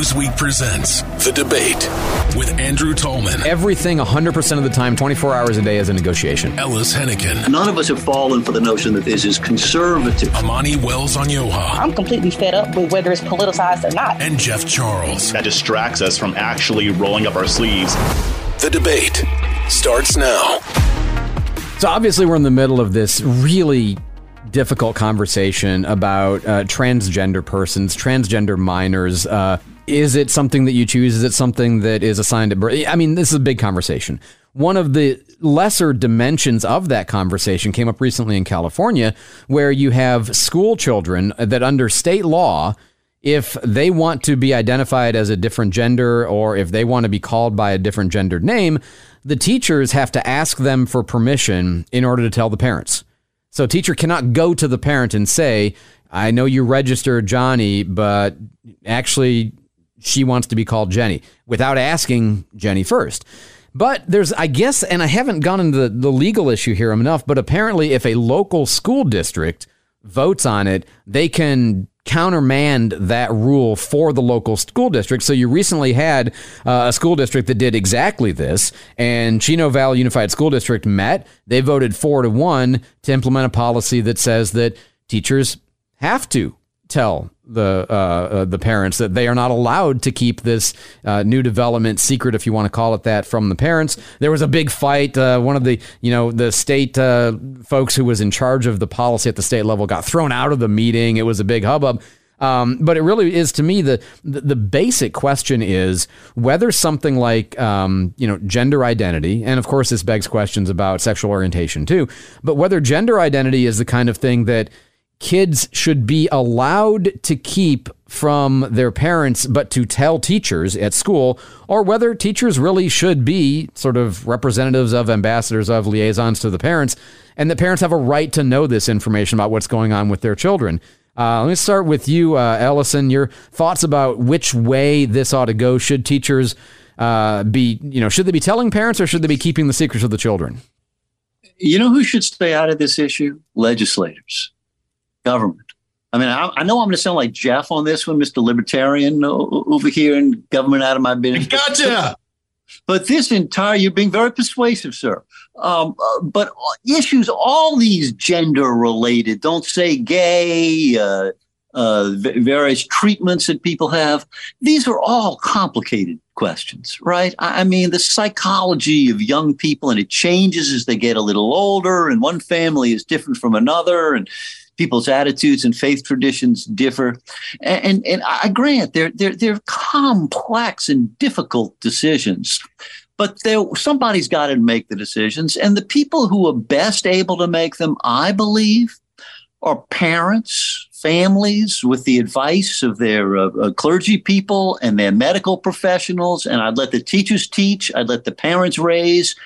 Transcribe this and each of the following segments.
Newsweek presents The Debate with Andrew Tallman, Everything 100% of the time, 24 hours a day is a negotiation. Ellis Henican, None of us have fallen for the notion that this is conservative. Amani Wells Onyioha, I'm completely fed up with whether it's politicized or not. and Jeff Charles. that distracts us from actually rolling up our sleeves. The Debate starts now. So obviously, we're in the middle of this really difficult conversation about uh, transgender persons, transgender minors. Uh, is it something that you choose? Is it something that is assigned at birth? I mean, this is a big conversation. One of the lesser dimensions of that conversation came up recently in California, where you have school children that, under state law, if they want to be identified as a different gender or if they want to be called by a different gendered name, the teachers have to ask them for permission in order to tell the parents. So a teacher cannot go to the parent and say, I know you registered Johnny, but actually she wants to be called Jenny without asking Jenny first. But there's, I guess, and I haven't gone into the, the legal issue here enough, but apparently if a local school district votes on it, they can countermand that rule for the local school district. So you recently had uh, a school district that did exactly this, and Chino Valley Unified School District met. They voted four to one to implement a policy that says that teachers have to tell the uh, uh, the parents that they are not allowed to keep this uh, new development secret, if you want to call it that, from the parents. There was a big fight. Uh, one of the you know the state uh, folks who was in charge of the policy at the state level got thrown out of the meeting. It was a big hubbub. Um, but it really is to me the, the the basic question is whether something like um, you know gender identity, and of course this begs questions about sexual orientation too, but whether gender identity is the kind of thing that kids should be allowed to keep from their parents, but to tell teachers at school, or whether teachers really should be sort of representatives of, ambassadors of, liaisons to the parents, and the parents have a right to know this information about what's going on with their children. Uh, let me start with you, uh, Ellison. Your thoughts about which way this ought to go? Should teachers uh, be, you know, should they be telling parents or should they be keeping the secrets of the children? You know who should stay out of this issue? Legislators, government. I mean, I, I know I'm going to sound like Jeff on this one, Mr. Libertarian over here and government out of my business. Gotcha. But this entire, you're being very persuasive, sir. Um, uh, but issues, all these gender related, don't say gay, uh, uh, various treatments that people have, these are all complicated questions, right? I, I mean, the psychology of young people, and it changes as they get a little older, and one family is different from another, and people's attitudes and faith traditions differ. And, and, and I grant they're, they're, they're complex and difficult decisions but there somebody's got to make the decisions. And the people who are best able to make them i believe are parents families with the advice of their uh, uh, clergy people and their medical professionals. And i'd let the teachers teach. I'd let the parents raise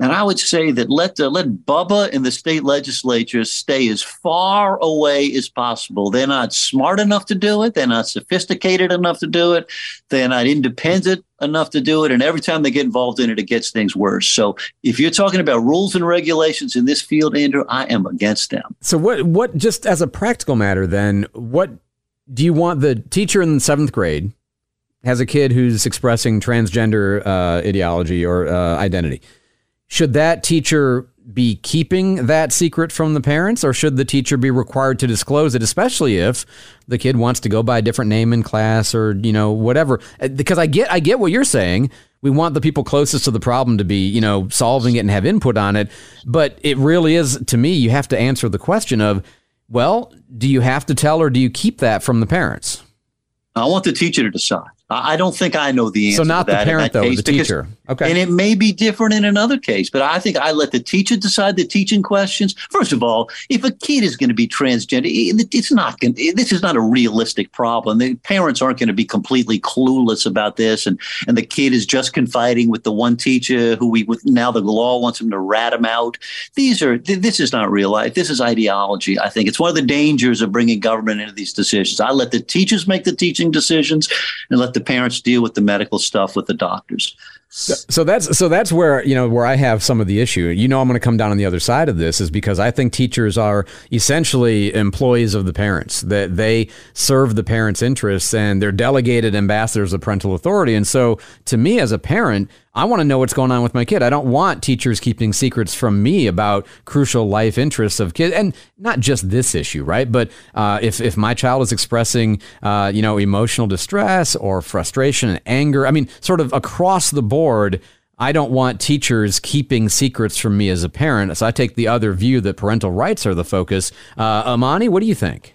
and I would say that let uh, let Bubba and the state legislature stay as far away as possible. They're not smart enough to do it. They're not sophisticated enough to do it. They're not independent enough to do it. And every time they get involved in it, it gets things worse. So if you're talking about rules and regulations in this field, Andrew, I am against them. So what what just as a practical matter then, what do you want the teacher in the seventh grade has a kid who's expressing transgender uh, ideology or uh, identity? Should that teacher be keeping that secret from the parents, or should the teacher be required to disclose it, especially if the kid wants to go by a different name in class or you know whatever? Uh, Because I get I get what you're saying. We want the people closest to the problem to be you know solving it and have input on it, but it really is to me. You have to answer the question of, well, do you have to tell or do you keep that from the parents? I want the teacher to decide. I don't think I know the answer. So not the parent though, case the teacher. Okay. And it may be different in another case, but I think I let the teacher decide the teaching questions. First of all, if a kid is going to be transgender, it's not going. This is not a realistic problem. The parents aren't going to be completely clueless about this, and and the kid is just confiding with the one teacher who we with now the law wants him to rat him out. These are this is not real life. This is ideology. I think it's one of the dangers of bringing government into these decisions. I let the teachers make the teaching decisions, and let the parents deal with the medical stuff with the doctors. So that's so that's where you know where I have some of the issue. You know, I'm going to come down on the other side of this is because I think teachers are essentially employees of the parents that they serve the parents' interests and they're delegated ambassadors of parental authority. And so, to me as a parent, I want to know what's going on with my kid. I don't want teachers keeping secrets from me about crucial life interests of kids, and not just this issue, right? But uh, if if my child is expressing, uh, you know, emotional distress or frustration and anger, I mean, sort of across the board. I don't want teachers keeping secrets from me as a parent. So I take the other view that parental rights are the focus. Uh, Amani, what do you think?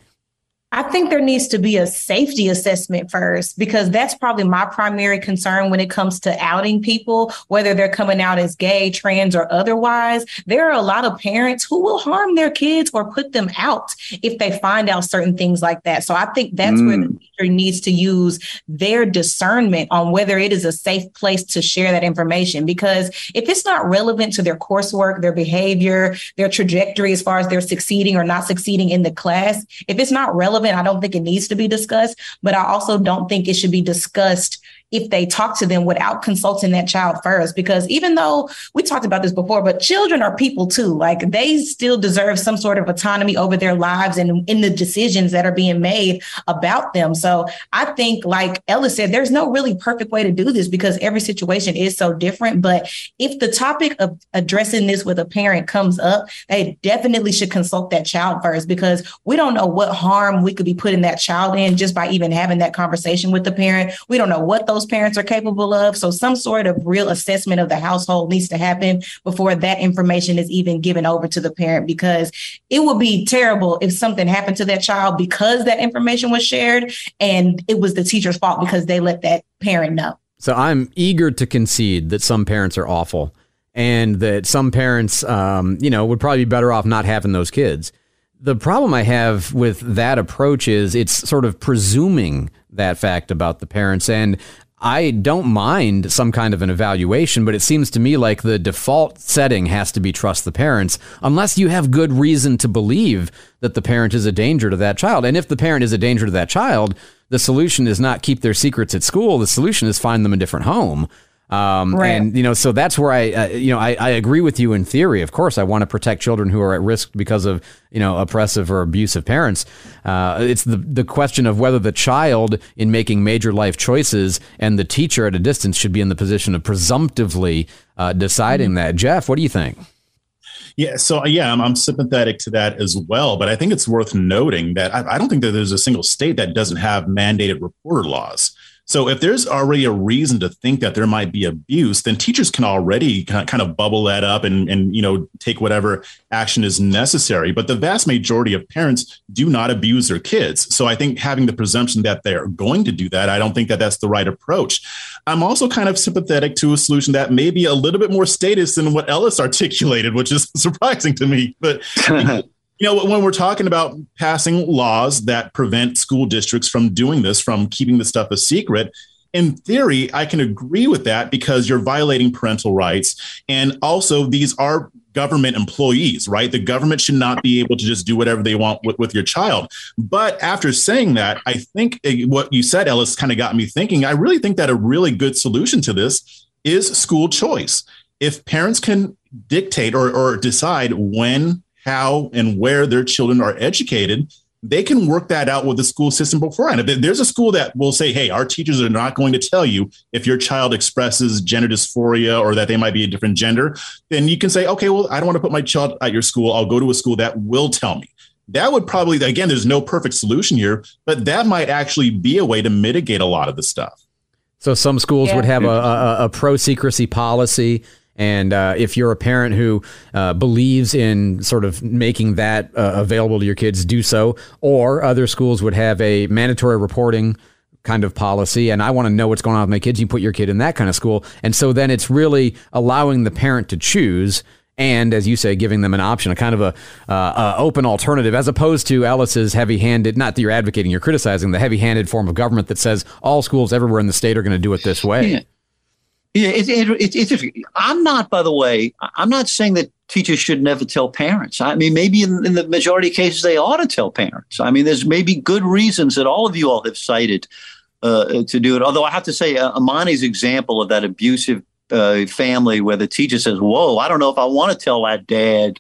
I think there needs to be a safety assessment first because that's probably my primary concern when it comes to outing people, whether they're coming out as gay, trans, or otherwise. There are a lot of parents who will harm their kids or put them out if they find out certain things like that. So I think that's mm. where the mm. teacher needs to use their discernment on whether it is a safe place to share that information. Because if it's not relevant to their coursework, their behavior, their trajectory as far as they're succeeding or not succeeding in the class, if it's not relevant, relevant. I don't think it needs to be discussed, but I also don't think it should be discussed if they talk to them without consulting that child first. Because even though we talked about this before, but children are people too. Like they still deserve some sort of autonomy over their lives and in the decisions that are being made about them. So I think, like Ella said, there's no really perfect way to do this because every situation is so different. But if the topic of addressing this with a parent comes up, they definitely should consult that child first because we don't know what harm we could be putting that child in just by even having that conversation with the parent. We don't know what those parents are capable of. So some sort of real assessment of the household needs to happen before that information is even given over to the parent because it would be terrible if something happened to that child because that information was shared and it was the teacher's fault because they let that parent know. So I'm eager to concede that some parents are awful and that some parents, um, you know, would probably be better off not having those kids. The problem I have with that approach is it's sort of presuming that fact about the parents. And I don't mind some kind of an evaluation, but it seems to me like the default setting has to be trust the parents, unless you have good reason to believe that the parent is a danger to that child. And if the parent is a danger to that child, the solution is not keep their secrets at school. The solution is find them a different home. Um, right. And you know, so that's where I, uh, you know, I, I agree with you in theory. Of course, I want to protect children who are at risk because of you know oppressive or abusive parents. Uh, it's the the question of whether the child, in making major life choices, and the teacher at a distance should be in the position of presumptively uh, deciding mm-hmm. that. Jeff, what do you think? Yeah, so uh, yeah, I'm, I'm, sympathetic to that as well. But I think it's worth noting that I, I don't think that there's a single state that doesn't have mandated reporter laws. So if there's already a reason to think that there might be abuse, then teachers can already kind of bubble that up and, and you know take whatever action is necessary. But the vast majority of parents do not abuse their kids. So I think having the presumption that they're going to do that, I don't think that that's the right approach. I'm also kind of sympathetic to a solution that may be a little bit more status than what Ellis articulated, which is surprising to me. But You know, when we're talking about passing laws that prevent school districts from doing this, from keeping the stuff a secret, in theory, I can agree with that because you're violating parental rights. And also, these are government employees, right? The government should not be able to just do whatever they want with, with your child. But after saying that, I think eh, what you said, Ellis, kind of got me thinking. I really think that a really good solution to this is school choice. If parents can dictate or, or decide when how and where their children are educated, they can work that out with the school system beforehand. If there's a school that will say, hey, our teachers are not going to tell you if your child expresses gender dysphoria or that they might be a different gender, then you can say, okay, well, I don't want to put my child at your school. I'll go to a school that will tell me. That would probably, again, there's no perfect solution here, but that might actually be a way to mitigate a lot of the stuff. So some schools yeah. would have a, a, a pro secrecy policy and uh, if you're a parent who uh, believes in sort of making that uh, available to your kids, do so. Or other schools would have a mandatory reporting kind of policy. And I want to know what's going on with my kids. You put your kid in that kind of school. And so then it's really allowing the parent to choose. And as you say, giving them an option, a kind of a uh, open alternative, as opposed to Ellis's heavy-handed. Not that you're advocating, you're criticizing the heavy-handed form of government that says all schools everywhere in the state are going to do it this way. Yeah. It's, it's, it's, I'm not, by the way, I'm not saying that teachers should never tell parents. I mean, maybe in, in, the majority of cases they ought to tell parents. I mean, there's maybe good reasons that all of you all have cited uh, to do it. Although I have to say, uh, Amani's example of that abusive uh, family where the teacher says, "Whoa, I don't know if I want to tell that dad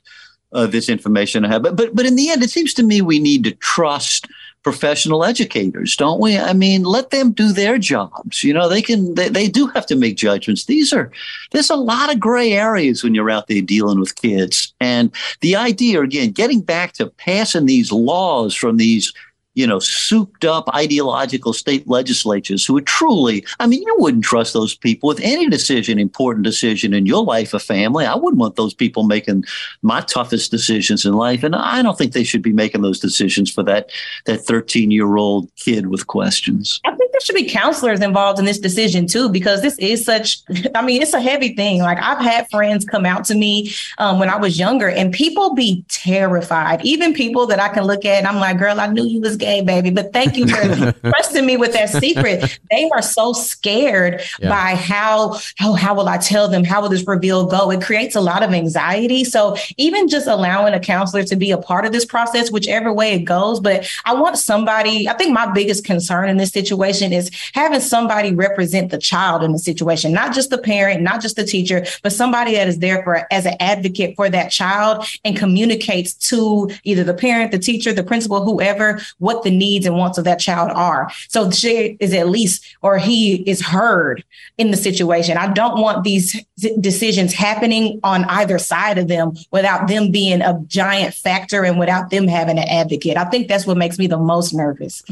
uh, this information I have." But but but in the end, it seems to me we need to trust professional educators, don't we? I mean, let them do their jobs. You know, they can they, they do have to make judgments. These are there's a lot of gray areas when you're out there dealing with kids. And the idea again, getting back to passing these laws from these you know, souped up ideological state legislatures who are truly, I mean, you wouldn't trust those people with any decision, important decision in your life or family. I wouldn't want those people making my toughest decisions in life. And I don't think they should be making those decisions for that, that 13 year old kid with questions. I think there should be counselors involved in this decision too, because this is such, I mean, it's a heavy thing. Like I've had friends come out to me um, when I was younger and people be terrified, even people that I can look at and I'm like, girl, I knew you was gay, baby. But thank you for trusting me with that secret. They are so scared yeah. by how, how how will I tell them? How will this reveal go? It creates a lot of anxiety. So even just allowing a counselor to be a part of this process, whichever way it goes. But I want somebody, I think my biggest concern in this situation is having somebody represent the child in the situation, not just the parent, not just the teacher, but somebody that is there for as an advocate for that child and communicates to either the parent, the teacher, the principal, whoever, what what the needs and wants of that child are. So she is at least, or he is heard in the situation. I don't want these decisions happening on either side of them without them being a giant factor and without them having an advocate. I think that's what makes me the most nervous.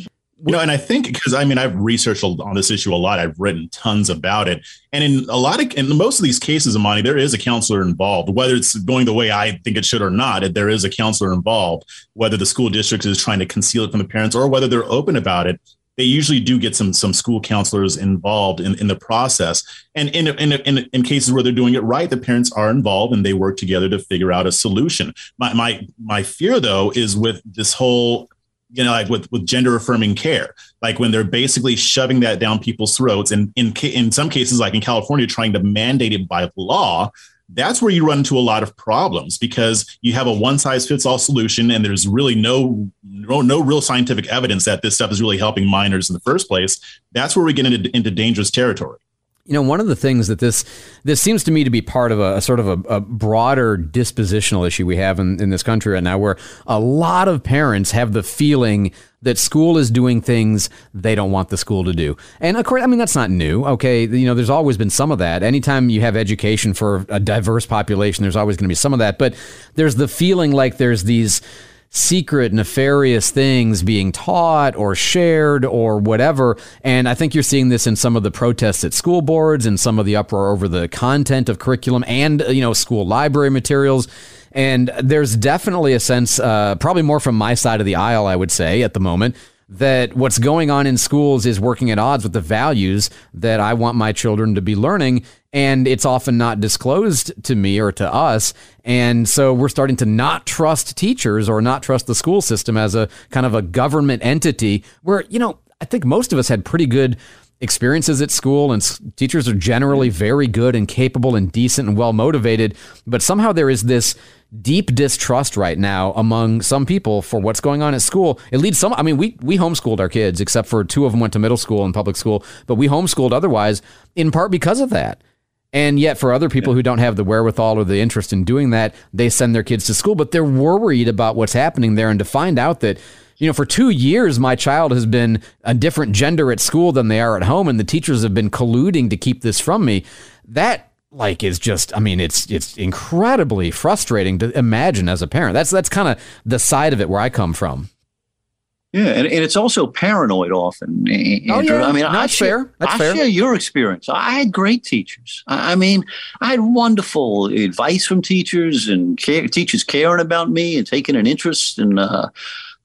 You know, and I think because I mean I've researched on this issue a lot. I've written tons about it, and in a lot of in most of these cases, Amani, there is a counselor involved. Whether it's going the way I think it should or not, if there is a counselor involved. Whether the school district is trying to conceal it from the parents or whether they're open about it, they usually do get some some school counselors involved in, in the process. And in, in, in, in cases where they're doing it right, the parents are involved and they work together to figure out a solution. My my my fear though is with this whole you know, like with, with gender affirming care, like when they're basically shoving that down people's throats, and in in some cases, like in California, trying to mandate it by law. That's where you run into a lot of problems because you have a one size fits all solution, and there's really no, no no real scientific evidence that this stuff is really helping minors in the first place. That's where we get into, into dangerous territory. You know, one of the things that this this seems to me to be part of a, a sort of a, a, broader dispositional issue we have in, in this country right now, where a lot of parents have the feeling that school is doing things they don't want the school to do. And of course, I mean that's not new. Okay, you know, there's always been some of that. Anytime you have education for a diverse population, there's always going to be some of that. But there's the feeling like there's these secret, nefarious things being taught or shared or whatever. And I think you're seeing this in some of the protests at school boards and some of the uproar over the content of curriculum and, you know, school library materials. And there's definitely a sense, uh, probably more from my side of the aisle, I would say, at the moment, that what's going on in schools is working at odds with the values that I want my children to be learning. And it's often not disclosed to me or to us. And so we're starting to not trust teachers or not trust the school system as a kind of a government entity where, you know, I think most of us had pretty good experiences at school and teachers are generally very good and capable and decent and well motivated but somehow there is this deep distrust right now among some people for what's going on at school. It leads some. I mean, we we homeschooled our kids, except for two of them went to middle school and public school, but we homeschooled otherwise, in part because of that. And yet, for other people yeah. who don't have the wherewithal or the interest in doing that, they send their kids to school, but they're worried about what's happening there. And to find out that, you know, for two years, my child has been a different gender at school than they are at home, and the teachers have been colluding to keep this from me, that like is just I mean it's it's incredibly frustrating to imagine as a parent. That's that's kind of the side of it where I come from. Yeah, and, and it's also paranoid often. Andrew. Oh, yeah. I mean, that's I share, fair. That's I fair. share your experience. I had great teachers. I mean, I had wonderful advice from teachers and care, teachers caring about me and taking an interest. And uh,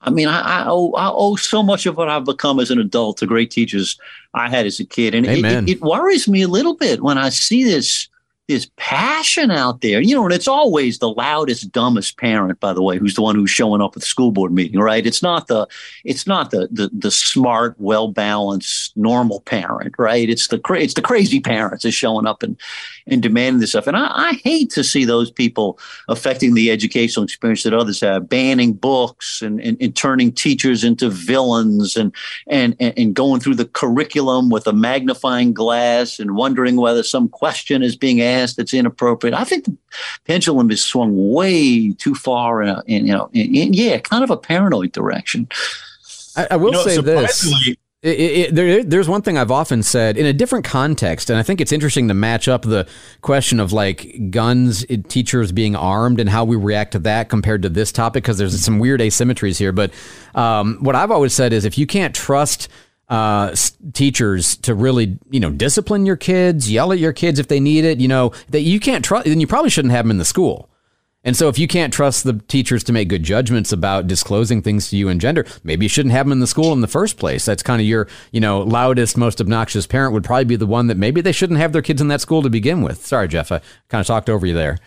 I mean, I, I, owe, I owe so much of what I've become as an adult to great teachers I had as a kid. And it, it, it worries me a little bit when I see this there's passion out there, you know, and it's always the loudest, dumbest parent, by the way, who's the one who's showing up at the school board meeting, right? It's not the, it's not the the, the smart, well balanced, normal parent, right? It's the it's the crazy parents is showing up and and demanding this stuff. And I, I hate to see those people affecting the educational experience that others have, banning books and, and, and turning teachers into villains and, and and going through the curriculum with a magnifying glass and wondering whether some question is being asked that's inappropriate. I think the pendulum is swung way too far in, a, in you know, in, in, yeah, kind of a paranoid direction. I, I will you know, say this. It, it, there, there's one thing I've often said in a different context, and I think it's interesting to match up the question of like guns, teachers being armed, and how we react to that compared to this topic, because there's some weird asymmetries here. But um, what I've always said is if you can't trust uh, teachers to really, you know, discipline your kids, yell at your kids if they need it. You know that you can't trust, then you probably shouldn't have them in the school. And so, if you can't trust the teachers to make good judgments about disclosing things to you and gender, maybe you shouldn't have them in the school in the first place. That's kind of your, you know, loudest, most obnoxious parent would probably be the one that maybe they shouldn't have their kids in that school to begin with. Sorry, Jeff, I kind of talked over you there.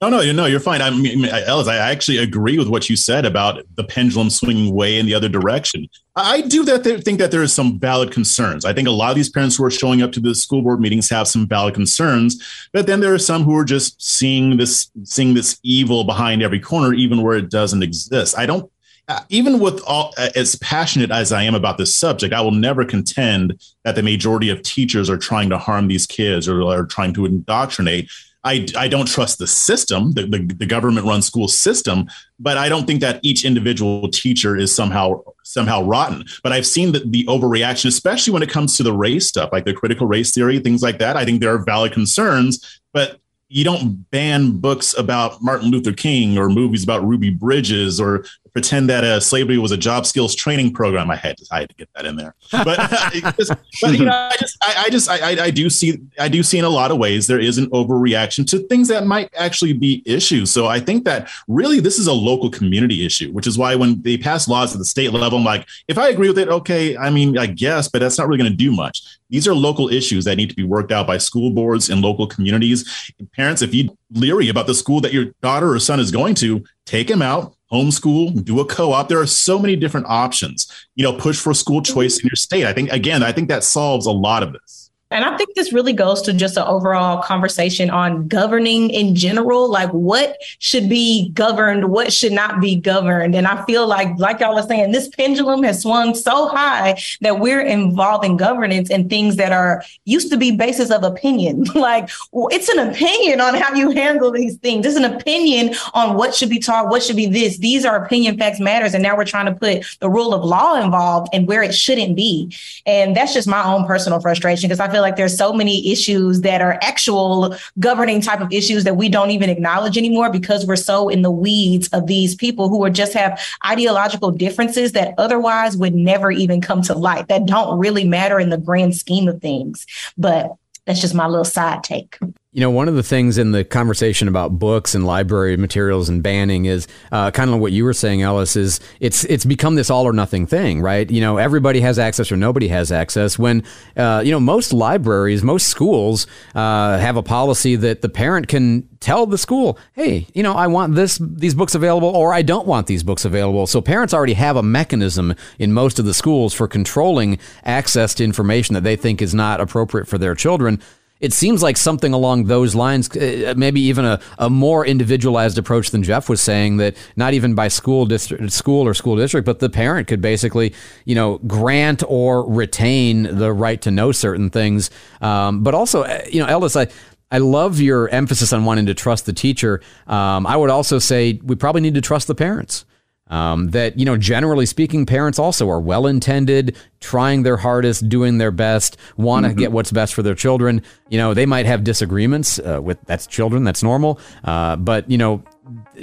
No, no, you no, you're fine. I mean, Ellis, I actually agree with what you said about the pendulum swinging way in the other direction. I do that think that there is some valid concerns. I think a lot of these parents who are showing up to the school board meetings have some valid concerns, but then there are some who are just seeing this seeing this evil behind every corner, even where it doesn't exist. I don't uh, even with all as passionate as I am about this subject, I will never contend that the majority of teachers are trying to harm these kids or are trying to indoctrinate. I, I don't trust the system, the, the, the government run school system, but I don't think that each individual teacher is somehow somehow rotten. But I've seen the, the overreaction, especially when it comes to the race stuff, like the critical race theory, things like that. I think there are valid concerns, but you don't ban books about Martin Luther King or movies about Ruby Bridges or pretend that uh, slavery was a job skills training program. I had to, I had to get that in there, but, just, but you know, I just, I, I just, I, I, do see, I do see in a lot of ways there is an overreaction to things that might actually be issues. So I think that really this is a local community issue, which is why when they pass laws at the state level, I'm like, if I agree with it, okay, I mean, I guess, but that's not really going to do much. These are local issues that need to be worked out by school boards and local communities. Parents, if you leery about the school that your daughter or son is going to, take him out, homeschool, do a co-op. There are so many different options. You know, push for school choice in your state. I think again, I think that solves a lot of this. And I think this really goes to just an overall conversation on governing in general, like what should be governed, what should not be governed. And I feel like, like y'all are saying, this pendulum has swung so high that we're involving governance in things that are used to be basis of opinion. like it's an opinion on how you handle these things. It's an opinion on what should be taught, what should be this. These are opinion facts matters. And now we're trying to put the rule of law involved and where it shouldn't be. And that's just my own personal frustration because I feel feel like there's so many issues that are actual governing type of issues that we don't even acknowledge anymore because we're so in the weeds of these people who are just have ideological differences that otherwise would never even come to light that don't really matter in the grand scheme of things. But that's just my little side take. You know, one of the things in the conversation about books and library materials and banning is uh, kind of what you were saying, Ellis. Is it's it's become this all or nothing thing, right? You know, everybody has access or nobody has access. When uh, you know most libraries, most schools uh, have a policy that the parent can tell the school, "Hey, you know, I want this these books available, or I don't want these books available." So parents already have a mechanism in most of the schools for controlling access to information that they think is not appropriate for their children it seems like something along those lines, uh, maybe even a, a more individualized approach than Jeff was saying that not even by school district, school or school district, but the parent could basically, you know, grant or retain the right to know certain things. Um, but also, uh, you know, Ellis, I, I love your emphasis on wanting to trust the teacher. Um, I would also say we probably need to trust the parents. Um, that, you know, generally speaking, parents also are well intended, trying their hardest, doing their best, want to mm-hmm. get what's best for their children. You know, they might have disagreements uh, with that's children, that's normal. Uh, but, you know,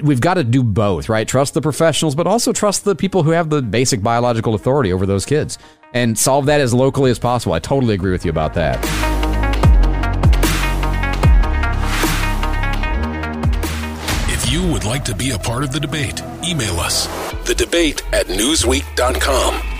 we've got to do both, right? Trust the professionals, but also trust the people who have the basic biological authority over those kids and solve that as locally as possible. I totally agree with you about that. Like to be a part of the debate, email us. The debate at newsweek.com.